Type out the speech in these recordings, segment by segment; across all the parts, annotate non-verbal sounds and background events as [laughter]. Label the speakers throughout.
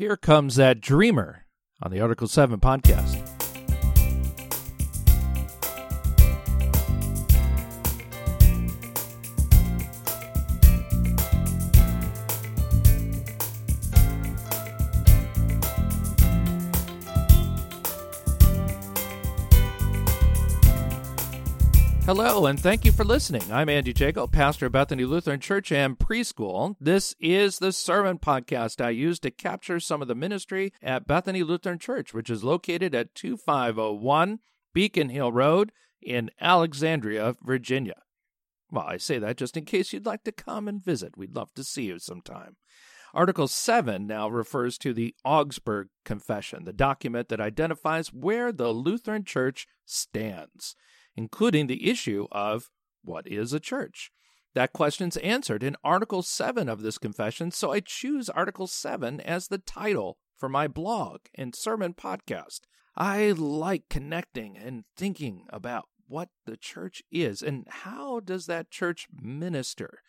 Speaker 1: Here comes that dreamer on the Article 7 podcast. Hello, and thank you for listening. I'm Andy Jago, pastor of Bethany Lutheran Church and Preschool. This is the sermon podcast I use to capture some of the ministry at Bethany Lutheran Church, which is located at 2501 Beacon Hill Road in Alexandria, Virginia. Well, I say that just in case you'd like to come and visit. We'd love to see you sometime. Article 7 now refers to the Augsburg Confession, the document that identifies where the Lutheran Church stands including the issue of what is a church? That question's answered in Article 7 of this confession, so I choose Article 7 as the title for my blog and sermon podcast. I like connecting and thinking about what the church is and how does that church minister.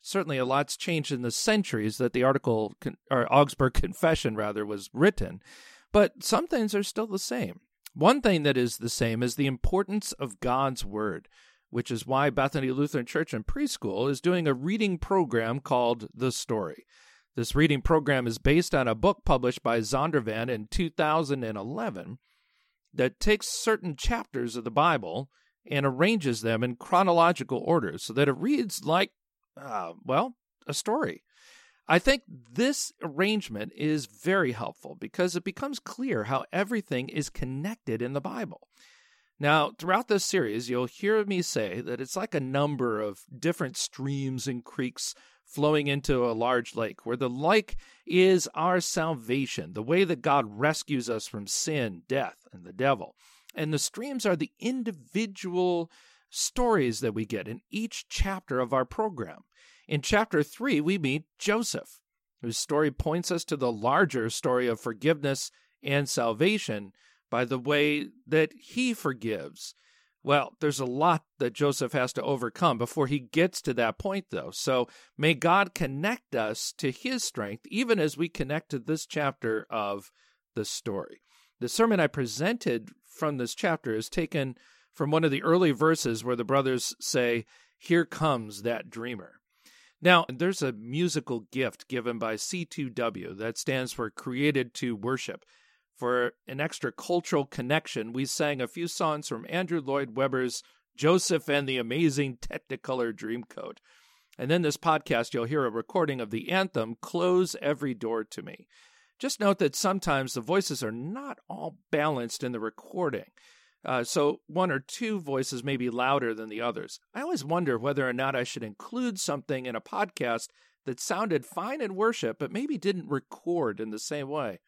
Speaker 1: Certainly a lot's changed in the centuries that the article or Augsburg [laughs] Confession rather was written, but some things are still the same. One thing that is the same is the importance of God's Word, which is why Bethany Lutheran Church and Preschool is doing a reading program called The Story. This reading program is based on a book published by Zondervan in 2011 that takes certain chapters of the Bible and arranges them in chronological order so that it reads like, uh, well, a story. I think this arrangement is very helpful because it becomes clear how everything is connected in the Bible. Now, throughout this series, you'll hear me say that it's like a number of different streams and creeks flowing into a large lake, where the lake is our salvation, the way that God rescues us from sin, death, and the devil. And the streams are the individual stories that we get in each chapter of our program. In chapter 3, we meet Joseph, whose story points us to the larger story of forgiveness and salvation by the way that he forgives. Well, there's a lot that Joseph has to overcome before he gets to that point, though. So may God connect us to his strength, even as we connect to this chapter of the story. The sermon I presented from this chapter is taken from one of the early verses where the brothers say, Here comes that dreamer. Now, there's a musical gift given by C2W that stands for Created to Worship. For an extra cultural connection, we sang a few songs from Andrew Lloyd Webber's Joseph and the Amazing Technicolor Dreamcoat. And then this podcast, you'll hear a recording of the anthem, Close Every Door to Me. Just note that sometimes the voices are not all balanced in the recording. Uh, so one or two voices may be louder than the others. I always wonder whether or not I should include something in a podcast that sounded fine in worship, but maybe didn't record in the same way.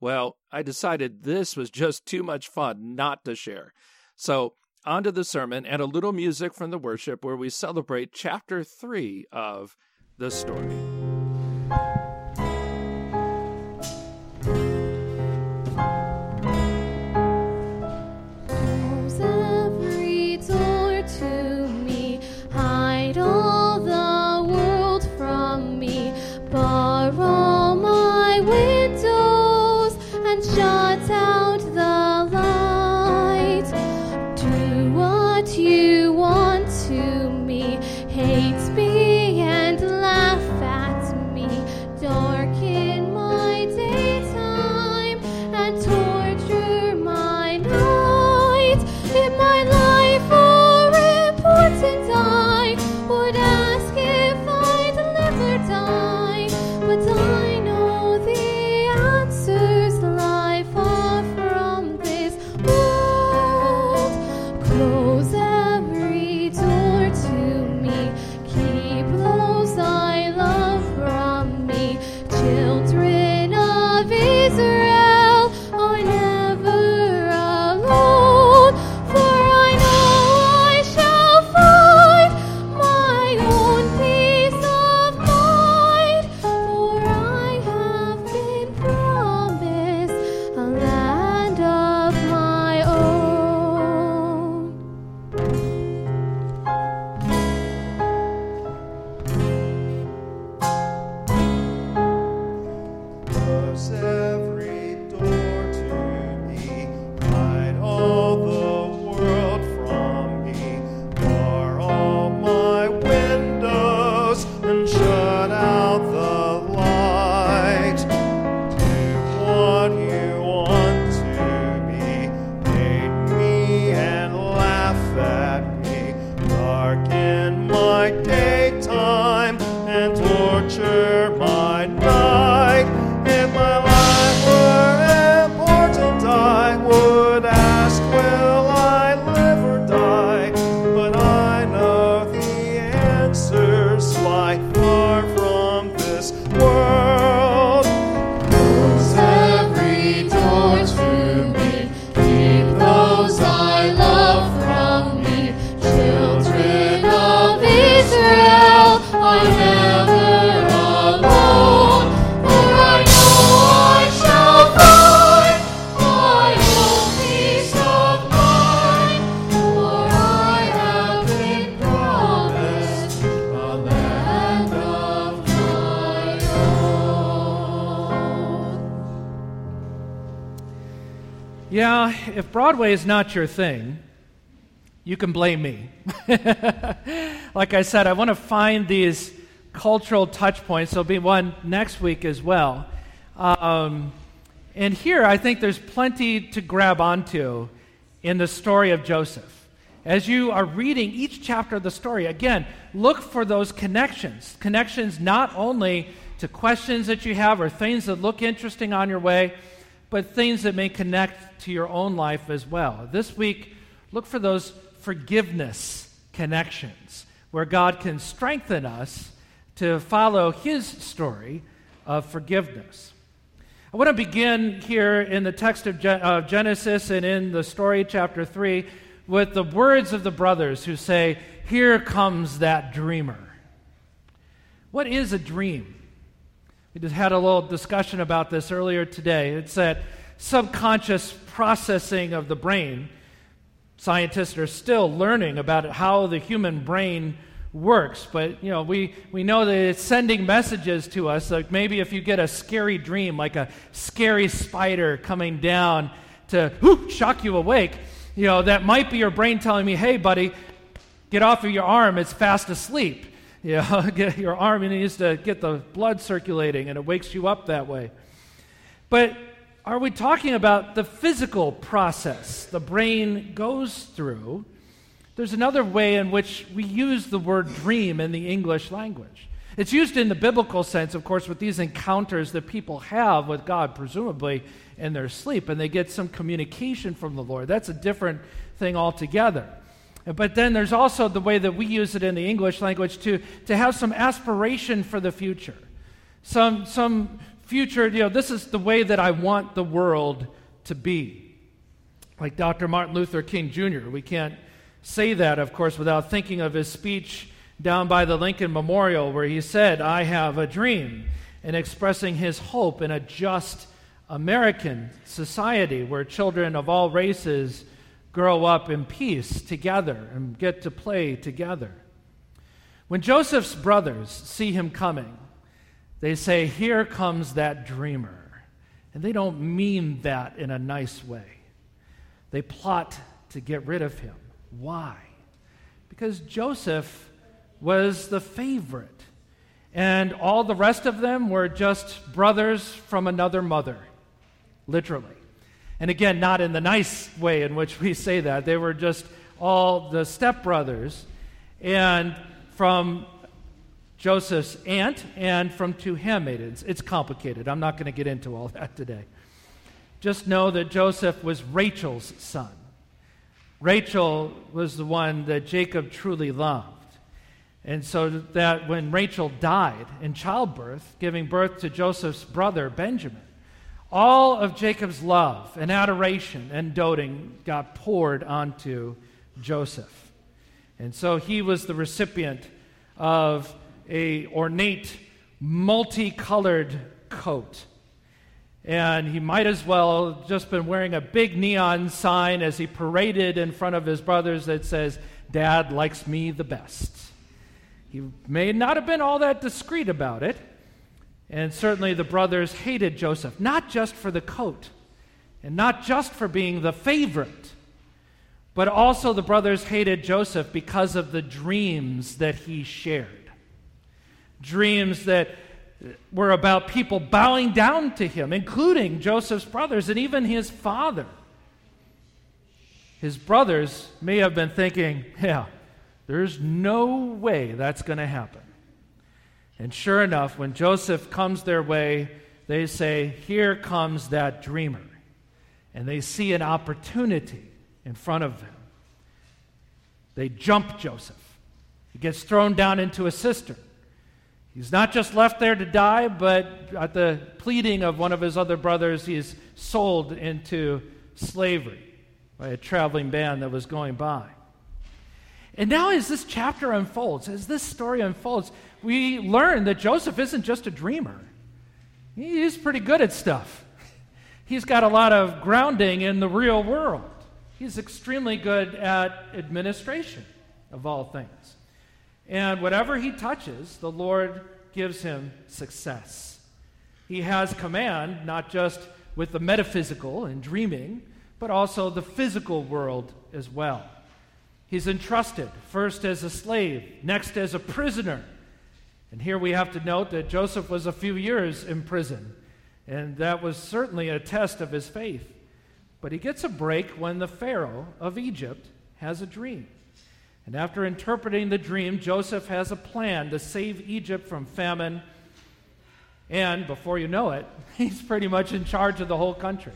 Speaker 1: Well, I decided this was just too much fun not to share. So, on to the sermon and a little music from the worship where we celebrate chapter 3 of the story. If Broadway is not your thing, you can blame me. [laughs] like I said, I want to find these cultural touch points. There'll be one next week as well. Um, and here, I think there's plenty to grab onto in the story of Joseph. As you are reading each chapter of the story, again, look for those connections. Connections not only to questions that you have or things that look interesting on your way, but things that may connect to your own life as well. This week, look for those forgiveness connections where God can strengthen us to follow His story of forgiveness. I want to begin here in the text of Genesis and in the story, chapter 3, with the words of the brothers who say, Here comes that dreamer. What is a dream? We just had a little discussion about this earlier today. It's that subconscious processing of the brain. Scientists are still learning about how the human brain works, but you know, we, we know that it's sending messages to us. Like maybe if you get a scary dream, like a scary spider coming down to whoop, shock you awake, you know, that might be your brain telling me, hey, buddy, get off of your arm, it's fast asleep. [laughs] You [laughs] know, get your arm needs to get the blood circulating, and it wakes you up that way. But are we talking about the physical process the brain goes through? There's another way in which we use the word dream in the English language. It's used in the biblical sense, of course, with these encounters that people have with God, presumably in their sleep, and they get some communication from the Lord. That's a different thing altogether. But then there's also the way that we use it in the English language to, to have some aspiration for the future. Some, some future, you know, this is the way that I want the world to be. Like Dr. Martin Luther King Jr., we can't say that, of course, without thinking of his speech down by the Lincoln Memorial where he said, I have a dream, and expressing his hope in a just American society where children of all races grow up in peace together and get to play together. When Joseph's brothers see him coming, they say, Here comes that dreamer. And they don't mean that in a nice way. They plot to get rid of him. Why? Because Joseph was the favorite, and all the rest of them were just brothers from another mother, literally. And again, not in the nice way in which we say that. They were just all the stepbrothers. And from Joseph's aunt and from two handmaidens. It's complicated. I'm not going to get into all that today. Just know that Joseph was Rachel's son. Rachel was the one that Jacob truly loved. And so that when Rachel died in childbirth, giving birth to Joseph's brother Benjamin, all of Jacob's love and adoration and doting got poured onto Joseph. And so he was the recipient of a ornate, multicolored coat. And he might as well just been wearing a big neon sign as he paraded in front of his brothers that says, Dad likes me the best. He may not have been all that discreet about it, And certainly the brothers hated Joseph, not just for the coat and not just for being the favorite, but also the brothers hated Joseph because of the dreams that he shared. Dreams that were about people bowing down to him, including Joseph's brothers and even his father. His brothers may have been thinking, yeah, there's no way that's going to happen. And sure enough, when Joseph comes their way, they say, Here comes that dreamer. And they see an opportunity in front of them. They jump Joseph. He gets thrown down into a cistern. He's not just left there to die, but at the pleading of one of his other brothers, he is sold into slavery by a traveling band that was going by. And now, as this chapter unfolds, as this story unfolds, we learn that Joseph isn't just a dreamer. He's pretty good at stuff. He's got a lot of grounding in the real world. He's extremely good at administration of all things. And whatever he touches, the Lord gives him success. He has command, not just with the metaphysical and dreaming, but also the physical world as well. He's entrusted first as a slave, next as a prisoner. And here we have to note that Joseph was a few years in prison, and that was certainly a test of his faith. But he gets a break when the Pharaoh of Egypt has a dream. And after interpreting the dream, Joseph has a plan to save Egypt from famine. And before you know it, [laughs] he's pretty much in charge of the whole country.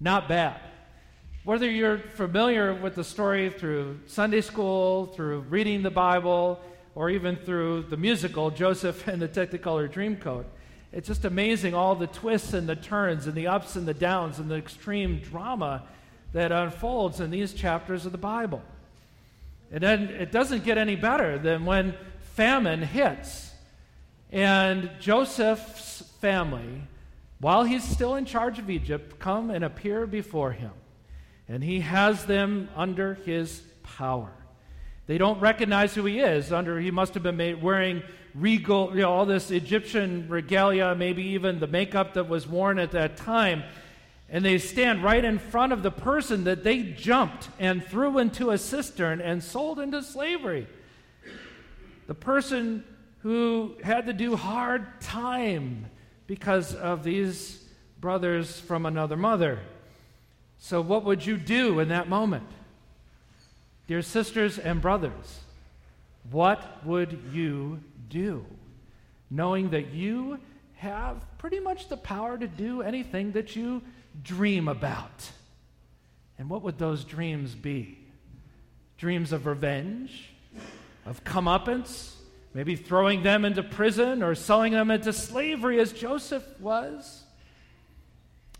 Speaker 1: Not bad. Whether you're familiar with the story through Sunday school, through reading the Bible, or even through the musical Joseph and the Technicolor Dreamcoat, it's just amazing all the twists and the turns and the ups and the downs and the extreme drama that unfolds in these chapters of the Bible. And then it doesn't get any better than when famine hits. And Joseph's family, while he's still in charge of Egypt, come and appear before him and he has them under his power. They don't recognize who he is. Under he must have been made, wearing regal, you know, all this Egyptian regalia, maybe even the makeup that was worn at that time. And they stand right in front of the person that they jumped and threw into a cistern and sold into slavery. The person who had to do hard time because of these brothers from another mother. So, what would you do in that moment? Dear sisters and brothers, what would you do? Knowing that you have pretty much the power to do anything that you dream about. And what would those dreams be? Dreams of revenge, of comeuppance, maybe throwing them into prison or selling them into slavery as Joseph was?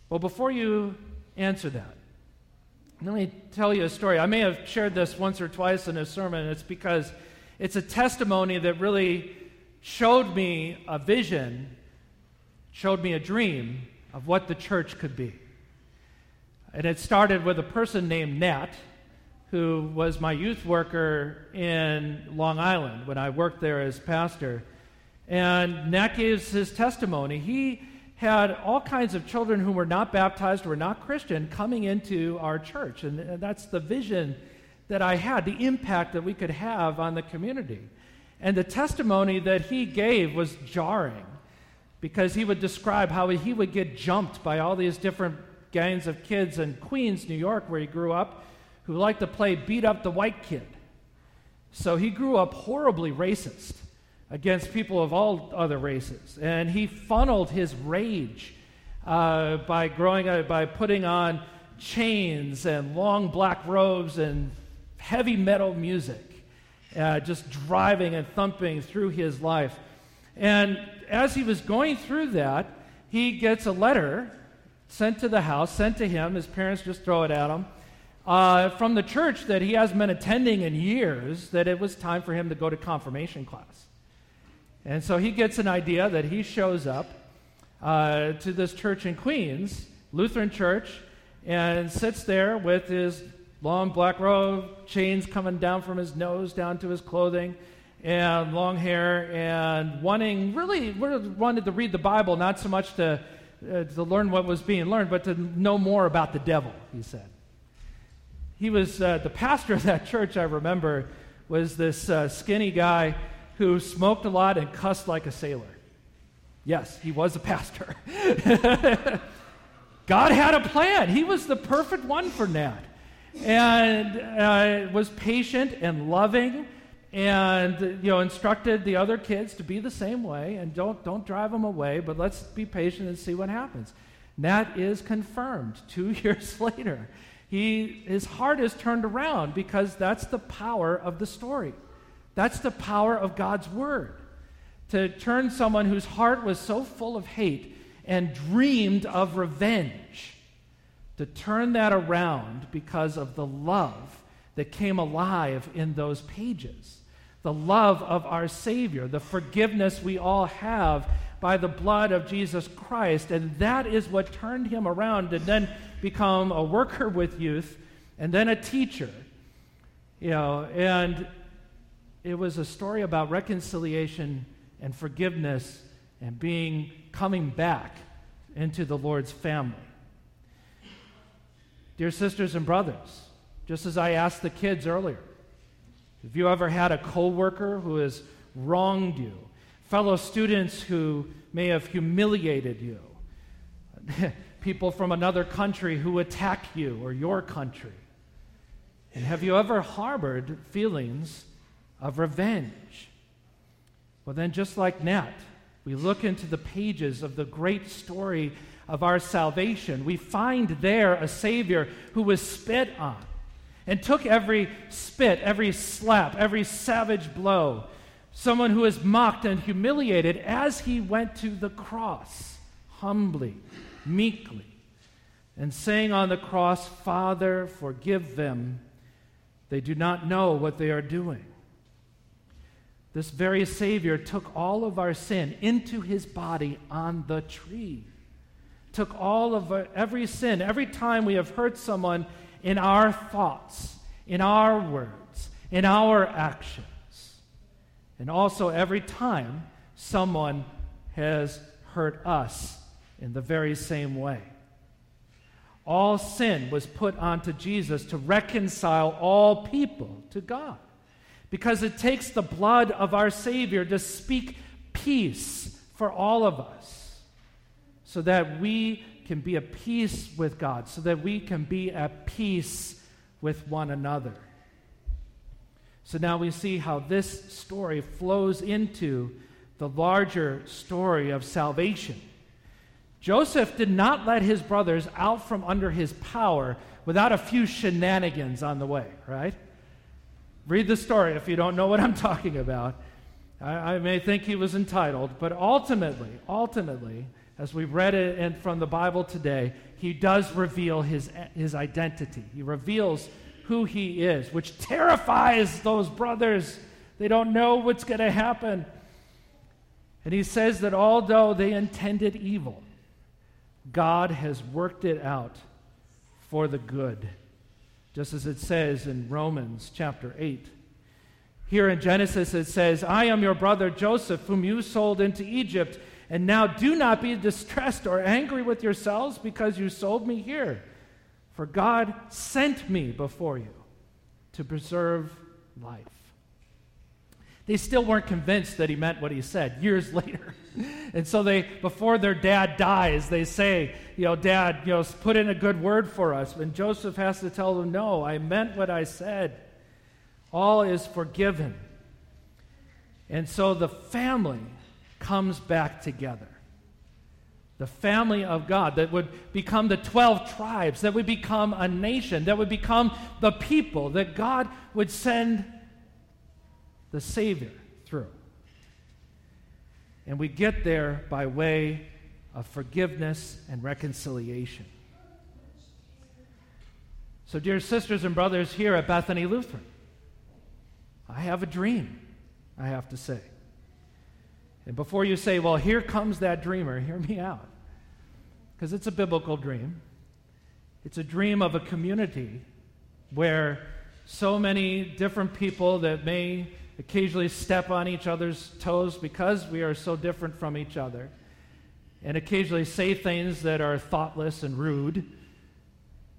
Speaker 1: Well, before you answer that. Let me tell you a story. I may have shared this once or twice in a sermon. It's because it's a testimony that really showed me a vision, showed me a dream of what the church could be. And it started with a person named Nat, who was my youth worker in Long Island when I worked there as pastor. And Nat gives his testimony. He had all kinds of children who were not baptized, were not Christian, coming into our church. And, that's the vision that I had, the impact that we could have on the community. And the testimony that he gave was jarring because he would describe how he would get jumped by all these different gangs of kids in Queens, New York, where he grew up, who liked to play beat up the white kid. So he grew up horribly racist against people of all other races. And he funneled his rage uh, by, growing, uh, by putting on chains and long black robes and heavy metal music, uh, just driving and thumping through his life. And as he was going through that, he gets a letter sent to the house, sent to him. His parents just throw it at him. Uh, from the church that he hasn't been attending in years, that it was time for him to go to confirmation class. And so he gets an idea that he shows up uh, to this church in Queens, Lutheran church, and sits there with his long black robe, chains coming down from his nose down to his clothing, and long hair and wanting really wanted to read the Bible, not so much to, uh, to learn what was being learned, but to know more about the devil, he said. He was uh, the pastor of that [laughs] church, I remember, was this uh, skinny guy who smoked a lot and cussed like a sailor. Yes, he was a pastor. [laughs] God had a plan. He was the perfect one for Nat. And uh, was patient and loving and you know instructed the other kids to be the same way and don't don't drive them away but let's be patient and see what happens nat is confirmed [laughs] two years later he his heart is turned around because that's the power of the story that's the power of god's word to turn someone whose heart was so full of hate and dreamed of revenge, to turn that around because of the love that came alive in those pages. The love of our Savior, the forgiveness we all have by the blood of Jesus Christ. And that is what turned him around and then become a worker with youth and then a teacher. You know, and it was a story about reconciliation and forgiveness and being coming back into the Lord's family. Dear sisters and brothers, just as I asked the kids earlier, have you ever had a coworker who has wronged you? Fellow students who may have humiliated you? [laughs] People from another country who attack you or your country? And have you ever harbored feelings of revenge? Well, then, just like Nat, we look into the pages of the great story of our salvation. We find there a Savior who was spit on and took every spit, every slap, every savage blow. Someone who was mocked and humiliated as he went to the cross, humbly, meekly, and saying on the cross, Father, forgive them. They do not know what they are doing. This very Savior took all of our sin into his body on the tree. Took all of our, every sin, every time we have hurt someone in our thoughts, in our words, in our actions. And also every time someone has hurt us in the very same way. All sin was put onto Jesus to reconcile all people to God because it takes the blood of our Savior to speak peace for all of us so that we can be at peace with God, so that we can be at peace with one another. So now we see how this story flows into the larger story of salvation. Joseph did not let his brothers out from under his power without a few shenanigans on the way, right? Read the story if you don't know what I'm talking about. I, I may think he was entitled, but ultimately, ultimately, as we've read it from the Bible today, he does reveal his, his identity. He reveals who he is, which terrifies those brothers. They don't know what's going to happen. And he says that although they intended evil, God has worked it out for the good just as it says in Romans chapter 8. Here in Genesis, it says, I am your brother Joseph, whom you sold into Egypt. And now do not be distressed or angry with yourselves because you sold me here. For God sent me before you to preserve life. They still weren't convinced that he meant what he said years [laughs] later. and so they, before their dad dies, they say, you know, Dad, you know, put in a good word for us. And Joseph has to tell them, No, I meant what I said. All is forgiven. And so the family comes back together. The family of God that would become the 12 tribes, that would become a nation, that would become the people that God would send the Savior through. And we get there by way of forgiveness and reconciliation. So, dear sisters and brothers here at Bethany Lutheran, I have a dream, I have to say. And before you say, well, here comes that dreamer, [laughs] hear me out. Because it's a biblical dream. It's a dream of a community where so many different people that may occasionally step on each other's toes because we are so different from each other, and occasionally say things that are thoughtless and rude,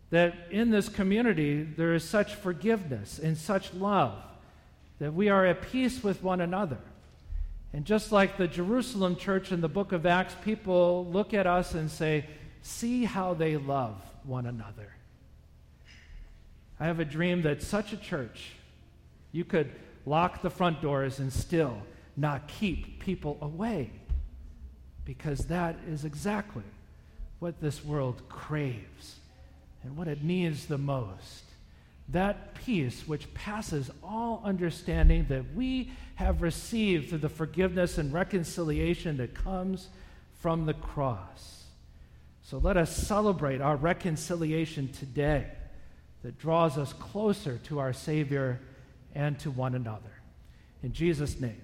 Speaker 1: that in this community there is such forgiveness and such love that we are at peace with one another. And just like the Jerusalem church in the book of Acts, people look at us and say, See how they love one another. I have a dream that such a church, you could lock the front doors and still not keep people away. Because that is exactly what this world craves and what it needs the most. That peace which passes all understanding that we have received through the forgiveness and reconciliation that comes from the cross. So let us celebrate our reconciliation today that draws us closer to our Savior and to one another. In Jesus' name,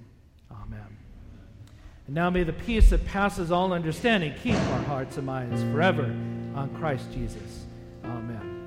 Speaker 1: amen. And now may the peace that passes all understanding keep our hearts and minds forever on Christ Jesus. Amen.